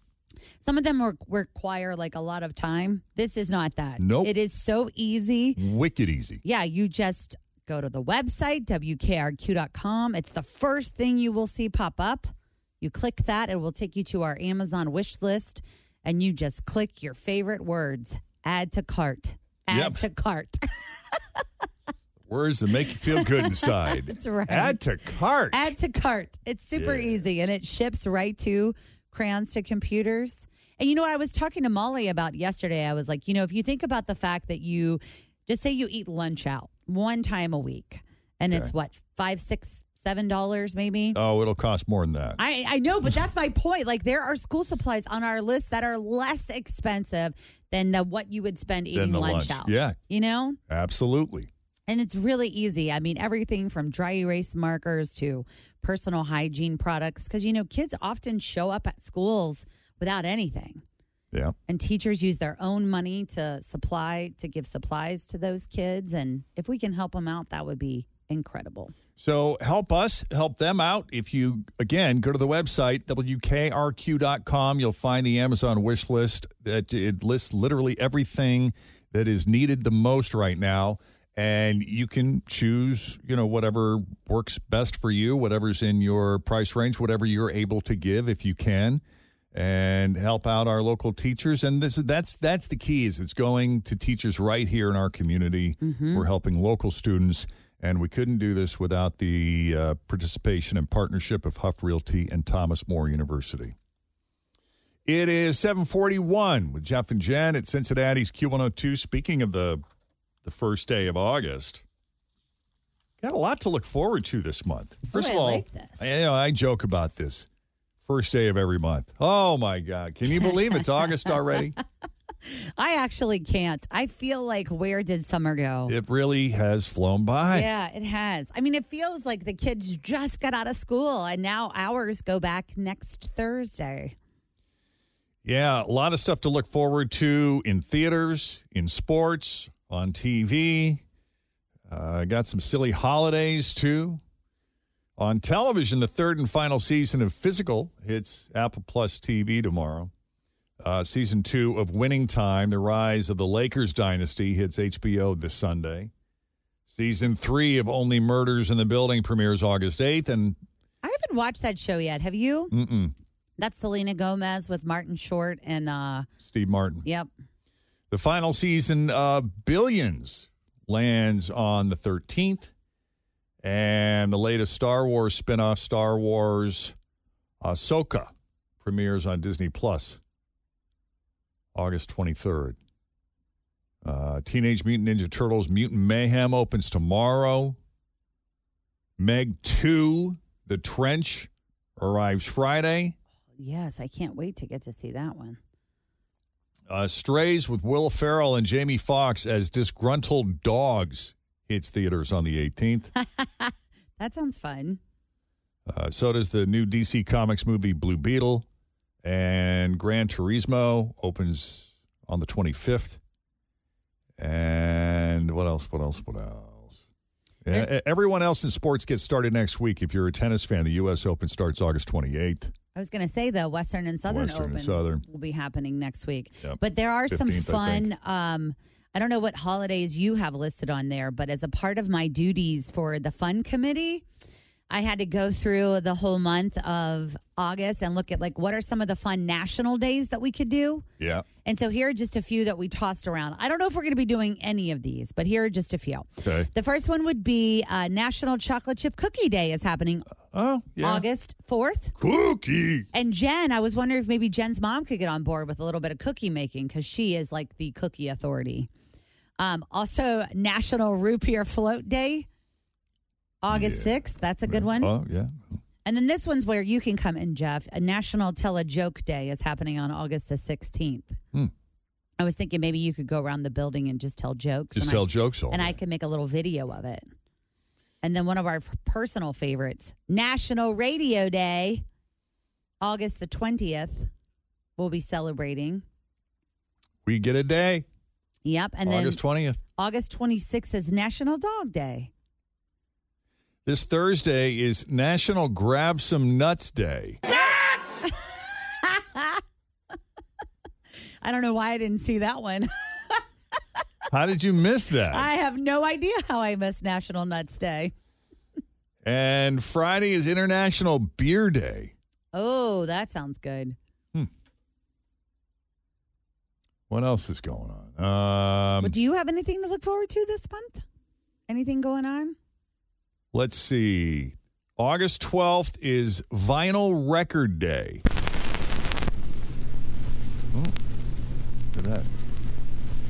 Some of them re- require like a lot of time. This is not that. Nope. It is so easy. Wicked easy. Yeah, you just go to the website, WKRQ.com. It's the first thing you will see pop up. You click that, it will take you to our Amazon wish list, and you just click your favorite words. Add to cart. Add Yep. to cart. Words that make you feel good inside. That's right. Add to cart. Add to cart. It's super Yeah. easy and it ships right to crayons to computers. And you know what I was talking to Molly about yesterday? I was like, you know, if you think about the fact that you just say you eat lunch out one time a week and it's what, five, six, seven dollars maybe? Oh, it'll cost more than that. I, I know, but that's my point. Like there are school supplies on our list that are less expensive than the, what you would spend eating lunch, lunch. out. Yeah. You know? Absolutely. And it's really easy. I mean, everything from dry erase markers to personal hygiene products. Because, you know, kids often show up at schools without anything. Yeah. And teachers use their own money to supply, to give supplies to those kids. And if we can help them out, that would be incredible. So help us, help them out. If you, again, go to the website, WKRQ.com, you'll find the Amazon wish list that it lists literally everything that is needed the most right now. And you can choose, you know, whatever works best for you, whatever's in your price range, whatever you're able to give if you can, and help out our local teachers. And this that's that's the key is it's going to teachers right here in our community. We're helping local students. And we couldn't do this without the uh, participation and partnership of Huff Realty and Thomas More University. It is 741 with Jeff and Jenn at Cincinnati's Q102. Speaking of the, the first day of August, got a lot to look forward to this month. First oh, I of all, like this. I, you know, I joke about this. First day of every month. Oh my God. Can you believe it's August already? I actually can't. I feel like where did summer go? It really has flown by. Yeah, it has. I mean, it feels like the kids just got out of school and now ours go back next Thursday. Yeah, a lot of stuff to look forward to in theaters, in sports, on TV. Uh, got some silly holidays too. On television, the third and final season of Physical hits Apple Plus TV tomorrow. Uh, season two of Winning Time, The Rise of the Lakers Dynasty, hits HBO this Sunday. Season three of Only Murders in the Building premieres August 8th. And I haven't watched that show yet. Have you? mm-mm, That's Selena Gomez with Martin Short and uh Steve Martin. yep. The final season of Billions lands on the 13th. And the latest Star Wars spinoff, Star Wars Ahsoka, premieres on Disney Plus August 23rd. Uh, Teenage Mutant Ninja Turtles Mutant Mayhem opens tomorrow. Meg 2, The Trench, arrives Friday. Yes, I can't wait to get to see that one. Uh, Strays with Will Ferrell and Jamie Foxx as disgruntled dogs hits theaters on the 18th. That sounds fun. Uh, so does the new DC Comics movie Blue Beetle. And Gran Turismo opens on the 25th. And what else? What else? What else? E- everyone else in sports gets started next week. If you're a tennis fan, the U.S. Open starts August 28th. I was going to say the Western and Southern Western and Open Southern. will be happening next week. Yep. But there are some 15th, I fun. think. um, I don't know what holidays you have listed on there, but as a part of my duties for the fun committee, I had to go through the whole month of August and look at like what are some of the fun national days that we could do. Yeah. And so here are just a few that we tossed around. I don't know if we're going to be doing any of these, but here are just a few. Okay. The first one would be uh, National Chocolate Chip Cookie Day is happening Oh, yeah. August 4th. Cookie. And Jenn, I was wondering if maybe Jenn's mom could get on board with a little bit of cookie making because she is like the cookie authority. Um, also, National Root Beer Float Day, August 6th. That's a good one. Oh, yeah. And then this one's where you can come in, Jeff. A National Tell a Joke Day is happening on August the 16th. Hmm. I was thinking maybe you could go around the building and just tell jokes. Just and tell I, jokes all And I day. could make a little video of it. And then one of our f- personal favorites, National Radio Day, August the 20th, we'll be celebrating. We get a day. Yep. And then August then 20th. August 26th is National Dog Day. This Thursday is National Grab Some Nuts Day. I don't know why I didn't see that one. How did you miss that? I have no idea how I missed National Nuts Day. And Friday is International Beer Day. Oh, that sounds good. Hmm. What else is going on? Um, but do you have anything to look forward to this month? Anything going on? Let's see. August 12th is Vinyl Record Day. Oh, look at that.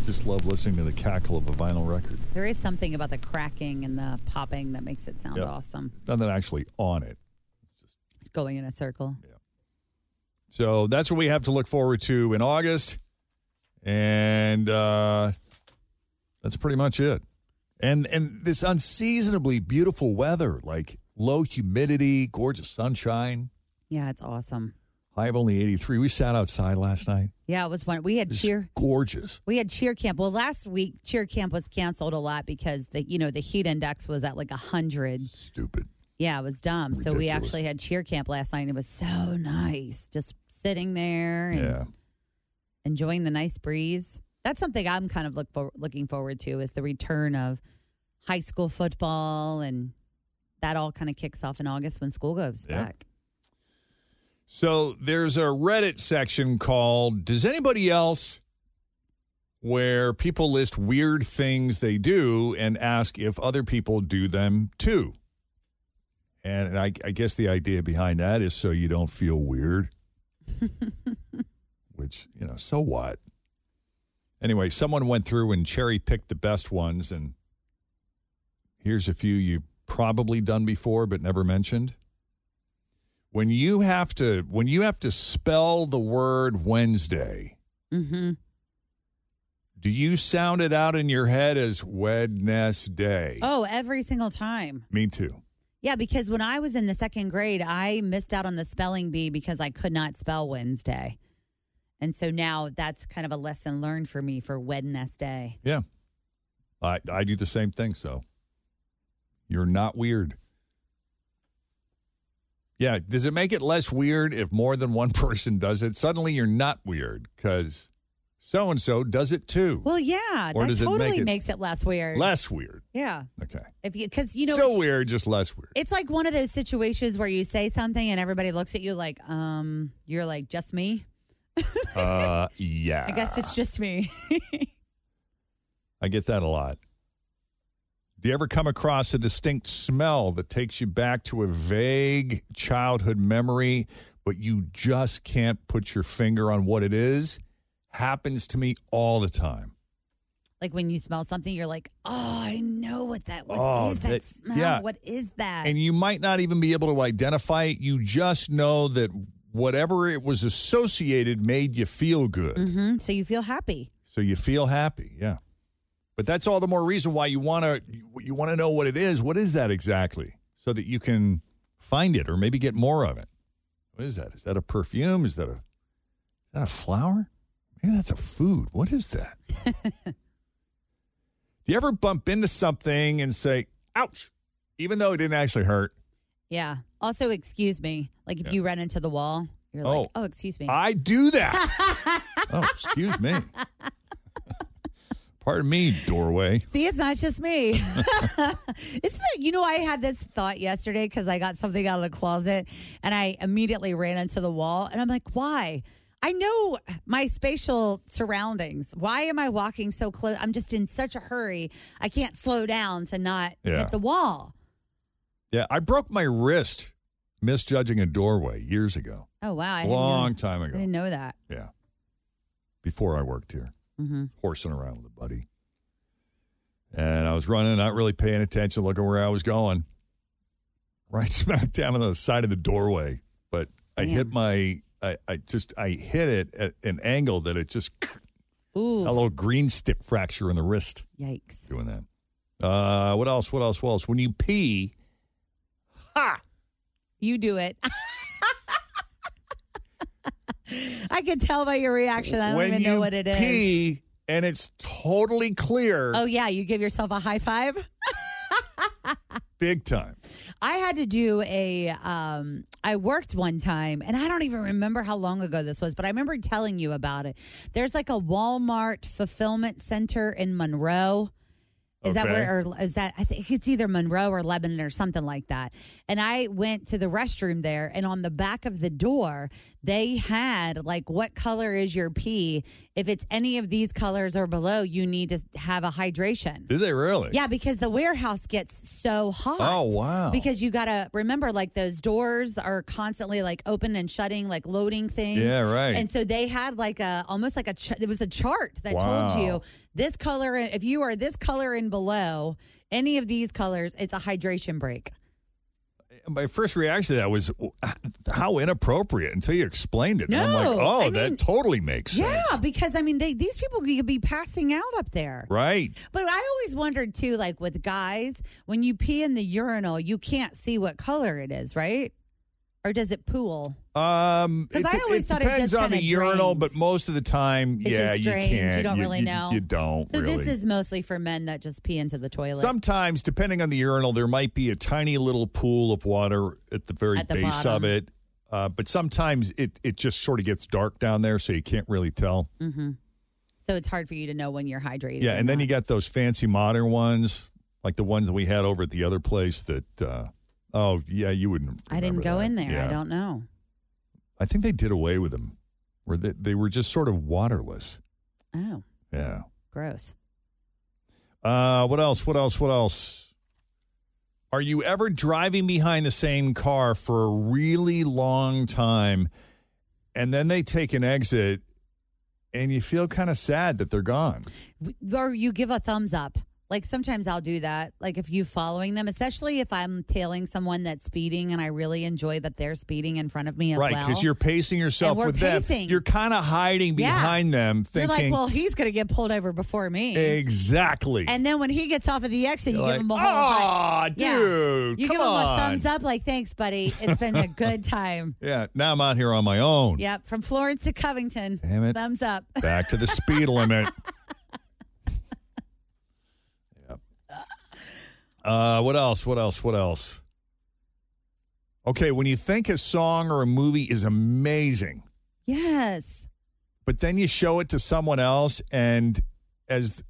Just love listening to the cackle of a vinyl record. There is something about the cracking and the popping that makes it sound Yep. awesome. Nothing actually on it. It's just going in a circle. So that's what we have to look forward to in August. And uh, that's pretty much it. And and this unseasonably beautiful weather, like low humidity, gorgeous sunshine, Yeah, it's awesome. high of only 83. We sat outside last night. Yeah, it was one. We had It's cheer. Gorgeous. We had cheer camp. Well, last week cheer camp was canceled a lot because the you know the heat index was at like a hundred. Stupid. Yeah, it was dumb. So we Ridiculous. actually had cheer camp last night. and It was so nice, just sitting there and Yeah. enjoying the nice breeze. That's something I'm kind of look for, looking forward to is the return of high school football, and that all kind of kicks off in August when school goes back. So there's a Reddit section called Does Anybody Else where people list weird things they do and ask if other people do them too. And I, I guess the idea behind that is so you don't feel weird. Which, you know, so what? Anyway, someone went through and cherry picked the best ones, and here's a few you've probably done before but never mentioned when you have to when you have to spell the word Wednesday, Mm-hmm. do you sound it out in your head as Wednesday? Oh, every single time. Me too. Yeah, because when I was in the second grade, I missed out on the spelling bee because I could not spell Wednesday. And so now that's kind of a lesson learned for me for Wednesday. Day. Yeah. I I do the same thing, so you're not weird. Yeah, does it make it less weird if more than one person does it? Suddenly you're not weird cuz so and so does it too. Well, yeah, Or that does it totally make it makes it less weird. Less weird. Yeah. Okay. If you cuz you know Still weird, just less weird. it's like one of those situations where you say something and everybody looks at you like, um, you're like just me. Uh yeah. I guess it's just me. I get that a lot. Do you ever come across a distinct smell that takes you back to a vague childhood memory, but you just can't put your finger on what it is? Happens to me all the time. like when you smell something, you're like, oh, I know what that. What is Oh, that, that- smell? yeah. What is that? And you might not even be able to identify it. You just know that whatever it was associated made you feel good. hmm So you feel happy. So you feel happy, yeah. But that's all the more reason why you want to you want to know what it is. What is that exactly? So that you can find it or maybe get more of it. What is that? Is that a perfume? Is that a is that a flower? Maybe that's a food. What is that? Do you ever bump into something and say, "Ouch," even though it didn't actually hurt? Yeah. Also, excuse me. Like if you run into the wall, you're like, Oh. oh, excuse me. I do that. oh, excuse me. Pardon me, doorway. See, it's not just me. Isn't that, you know, I had this thought yesterday because I got something out of the closet and I immediately ran into the wall. And I'm like, why? I know my spatial surroundings. Why am I walking so close? I'm just in such a hurry. I can't slow down to not Yeah. hit the wall. Yeah, I broke my wrist misjudging a doorway years ago. Oh, wow. I didn't Long know, time ago. I didn't know that. Yeah. Before I worked here, Mm-hmm. horsing around with a buddy. And I was running, not really paying attention, looking where I was going. Right smack down on the side of the doorway. But I hit my, I, I just, I hit it at an angle that it just, Ooh. a little green stick fracture in the wrist. Yikes. Doing that. Uh, what else? What else? What else? When you pee, You do it. I can tell by your reaction. I don't when even know what it is. pee and it's totally clear, Oh, yeah. You give yourself a high five. big time. I had to do a um I worked one time and I don't even remember how long ago this was, but I remember telling you about it. There's like a Walmart fulfillment center in Monroe Is that Okay. where, or is that, I think it's either Monroe or Lebanon or something like that. And I went to the restroom there, and on the back of the door, they had like, what color is your pee? If it's any of these colors or below, you need to have a hydration. Do they really? Yeah, because the warehouse gets so hot. Oh, wow. Because you got to remember, like, those doors are constantly like open and shutting, like loading things. Yeah, right. And so they had like a almost like a, ch- it was a chart that Wow. told you this color, if you are this color and below any of these colors, it's a hydration break. My first reaction to that was uh, how inappropriate until you explained it. And I'm like, oh, I that totally makes sense. Yeah, because I mean, they, these people could be passing out up there. Right. But I always wondered too, like with guys, when you pee in the urinal, you can't see what color it is, right? Or does it pool? Um, it, I always thought it depends just on the kinda urinal, drains. but most of the time, It yeah, just you drains. Can't. You don't really know. You don't So really. this is mostly for men that just pee into the toilet. Sometimes, depending on the urinal, there might be a tiny little pool of water at the very At the base bottom. of it. Uh, but sometimes it, it just sort of gets dark down there, so you can't really tell. hmm So it's hard for you to know when you're hydrated. Yeah, or and then not. you got those fancy modern ones, like the ones that we had over at the other place. That uh, oh yeah, you wouldn't. I didn't remember go that. in there. I Yeah. don't know. I think they did away with them, where they, they were just sort of waterless. Oh, Yeah. gross. Uh, what else? What else? What else? Are you ever driving behind the same car for a really long time and then they take an exit and you feel kind of sad that they're gone? Or you give a thumbs up. Like sometimes I'll do that. Like if you following them, especially if I'm tailing someone that's speeding and I really enjoy that they're speeding in front of me as right, well. because you're pacing yourself And we're with pacing. them. You're kind of hiding Yeah. behind them, You're thinking like, well, he's going to get pulled over before me. exactly. And then when he gets off of the exit, you You're give him a whole "Aw, high- Yeah. dude, You come give him a on." thumbs up, like, thanks, buddy. It's been a good time. yeah, now I'm out here on my own. Yep, from Florence to Covington. Damn it. Thumbs up. Back to the speed limit. Uh, what else? What else? What else? Okay, when you think a song or a movie is amazing, Yes. but then you show it to someone else, and as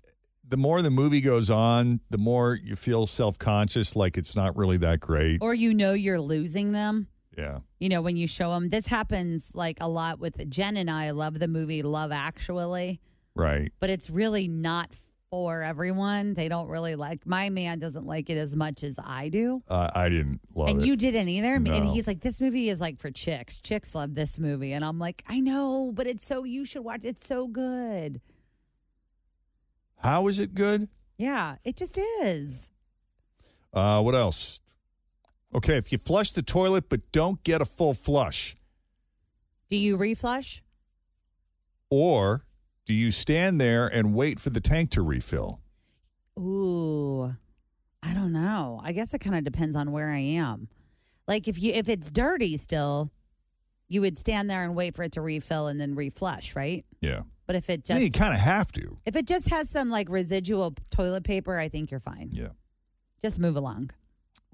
the more the movie goes on, the more you feel self conscious, like it's not really that great. Or you know you're losing them. Yeah. You know, when you show them, this happens like a lot with Jenn and I. love the movie Love Actually, Right. but it's really not for everyone. They don't really like, my man doesn't like it as much as I do. Uh, I didn't love it. and it. you didn't either. And he's like, this movie is like for chicks. Chicks love this movie. And I'm like, I know, but it's so, you should watch. It's so good. How is it good? Yeah, it just is. Uh, what else? Okay, if you flush the toilet but don't get a full flush, Do you reflush? or do you stand there and wait for the tank to refill? Ooh, I don't know. I guess it kind of depends on where I am. Like if you if it's dirty still, you would stand there and wait for it to refill and then reflush, right? Yeah. But if it Yeah, you kind of have to. if it just has some like residual toilet paper, I think you're fine. Yeah. Just move along.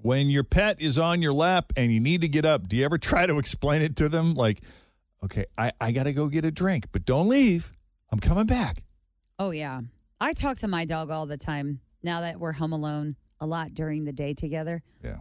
When your pet is on your lap and you need to get up, do you ever try to explain it to them? Like, okay, I, I got to go get a drink, but don't leave. I'm coming back. Oh yeah. I talk to my dog all the time now that we're home alone a lot during the day together. Yeah.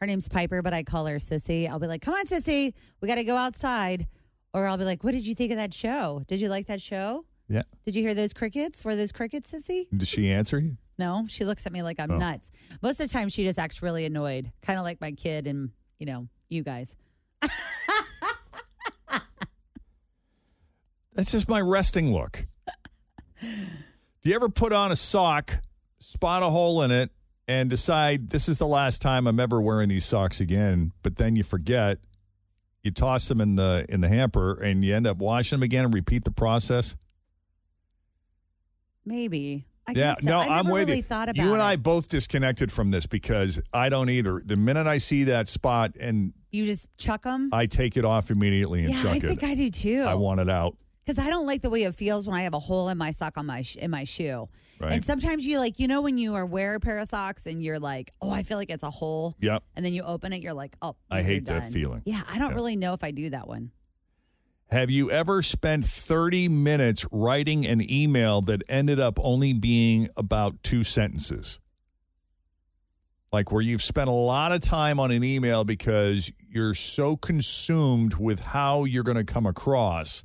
Her name's Piper, but I call her Sissy. I'll be like, "Come on, Sissy, we got to go outside." Or I'll be like, "What did you think of that show? Did you like that show? Yeah. Did you hear those crickets? Were those crickets, Sissy?" Does she answer you? No, she looks at me like I'm Oh. nuts. Most of the time, she just acts really annoyed, kind of like my kid and you know you guys. That's just my resting look. Do you ever put on a sock, spot a hole in it, and decide this is the last time I'm ever wearing these socks again? But then you forget, you toss them in the in the hamper, and you end up washing them again and repeat the process. Maybe. I yeah, guess no, I I'm never with really you. Thought about you and it. I both disconnected from this because I don't either. The minute I see that spot and You just chuck them. I take it off immediately and yeah, chuck it. I it. think I do too. I want it out. Because I don't like the way it feels when I have a hole in my sock on my sh- in my shoe. Right. And sometimes you like, you know, when you are wear a pair of socks and you're like, oh, I feel like it's a hole. Yep. And then you open it, you're like, oh, I hate that feeling. Yeah, I don't really know if I do that one. Have you ever spent 30 minutes writing an email that ended up only being about two sentences? Like where you've spent a lot of time on an email because you're so consumed with how you're going to come across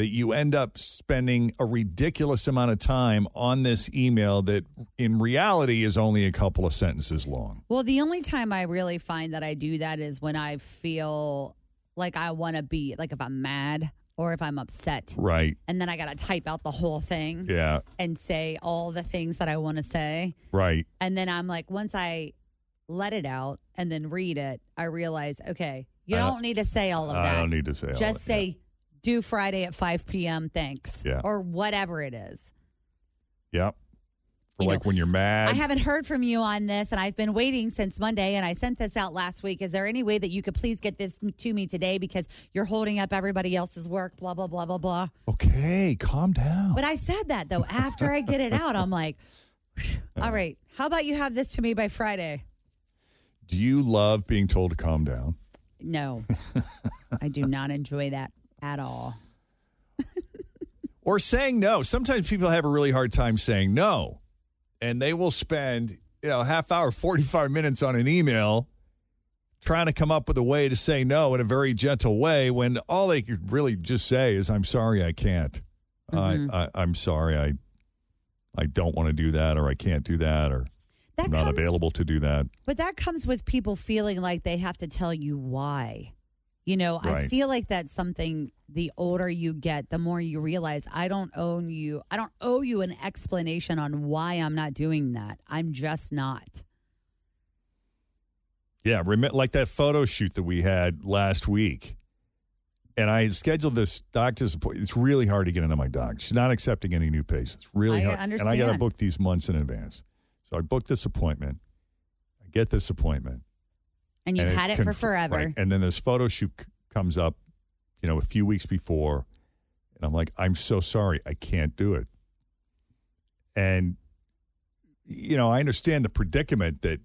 that you end up spending a ridiculous amount of time on this email that in reality is only a couple of sentences long. Well, the only time I really find that I do that is when I feel like I want to be, like if I'm mad or if I'm upset. Right. And then I got to type out the whole thing Yeah. and say all the things that I want to say. Right. And then I'm like, once I let it out and then read it, I realize, okay, you don't- don't need to say all of that. I don't need to say all Just say, do Friday at 5 p.m. Thanks. Yeah. Or whatever it is. Yep. For You like when you're mad. I haven't heard from you on this, and I've been waiting since Monday, and I sent this out last week. Is there any way that you could please get this to me today because you're holding up everybody else's work? Blah blah blah blah blah. Okay, calm down. But I said that though. After I get it out, I'm like, all right. How about you have this to me by Friday? Do you love being told to calm down? No, I do not enjoy that at all. or saying no. Sometimes people have a really hard time saying no, and they will spend you know a half hour, forty five minutes on an email trying to come up with a way to say no in a very gentle way when all they could really just say is "I'm sorry, I can't. Mhm. I, I I'm sorry, I I don't want to do that, or I can't do that, or That I'm not comes- available to do that." But that comes with people feeling like they have to tell you why. You know, I feel like that's something the older you get, the more you realize I don't own you. I don't owe you an explanation on why I'm not doing that. I'm just not. Yeah, remember like that photo shoot that we had last week. And I scheduled this doctor's appointment. It's really hard to get into my doc. She's not accepting any new patients. Really I hard. And I got to book these months in advance. So I booked this appointment. I get this appointment. And you've had it for conf- forever. right. And then this photo shoot c- comes up, you know, a few weeks before. And I'm like, I'm so sorry. I can't do it. And, you know, I understand the predicament that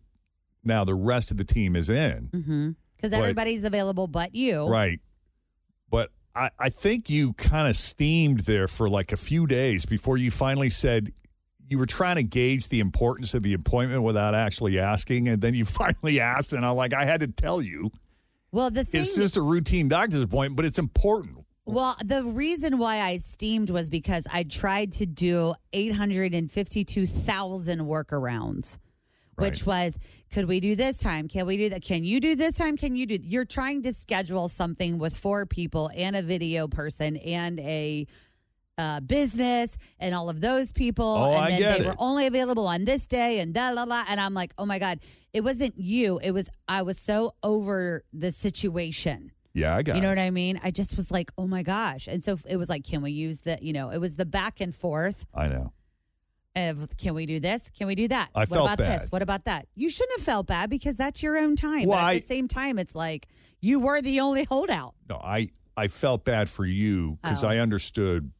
now the rest of the team is in. Mm-hmm. Because everybody's available but you. Right. But I, I think you kind of steamed there for like a few days before you finally said you were trying to gauge the importance of the appointment without actually asking. And then you finally asked, and I'm like, I had to tell you. Well, the thing It's just a routine doctor's appointment, but it's important. Well, the reason why I steamed was because I tried to do 852,000 workarounds, which was could we do this time? Can we do that? Can you do this time? Can you do? You're trying to schedule something with four people and a video person and a uh, business and all of those people. Oh, and I then get they it. were only available on this day and da la la. And I'm like, oh my God, it wasn't you. It was, I was so over the situation. Yeah, I got You know it. what I mean? I just was like, oh my gosh. And so it was like, can we use the, you know, it was the back and forth I know. of can we do this? Can we do that? I what felt about this? bad. What about that? You shouldn't have felt bad because that's your own time. Well, but at I- the same time, it's like you were the only holdout. No, I, I felt bad for you because Oh. I understood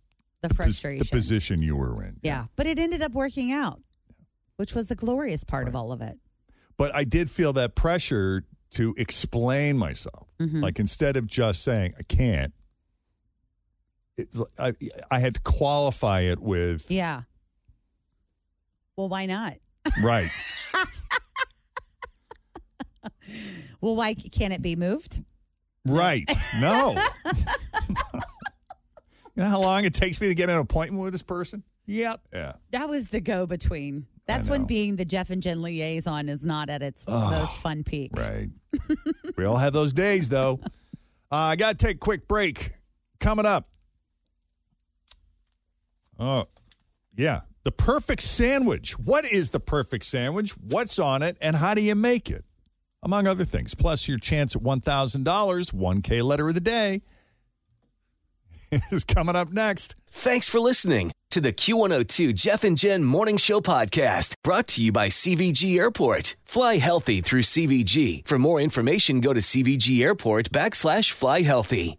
The frustration. the position you were in. Yeah. But it ended up working out, which was the glorious part of all of it. but I did feel that pressure to explain myself. Mhm. Like instead of just saying I can't, it's I I had to qualify it with Yeah. Well, why not? right. Well, why can't it be moved? Right. No. you know how long it takes me to get an appointment with this person? Yep. Yeah. That was the go between. That's when being the Jeff and Jenn liaison is not at its Oh, most fun peak. Right. we all have those days, though. Uh, I got to take a quick break. Coming up. Oh, yeah. The perfect sandwich. What is the perfect sandwich? What's on it? And how do you make it? Among other things. Plus, your chance at $1,000, 1K letter of the day, is coming up next. Thanks for listening to the Q102 Jeff and Jenn Morning Show podcast brought to you by CVG Airport. Fly healthy through CVG. For more information, go to CVG Airport backslash fly healthy.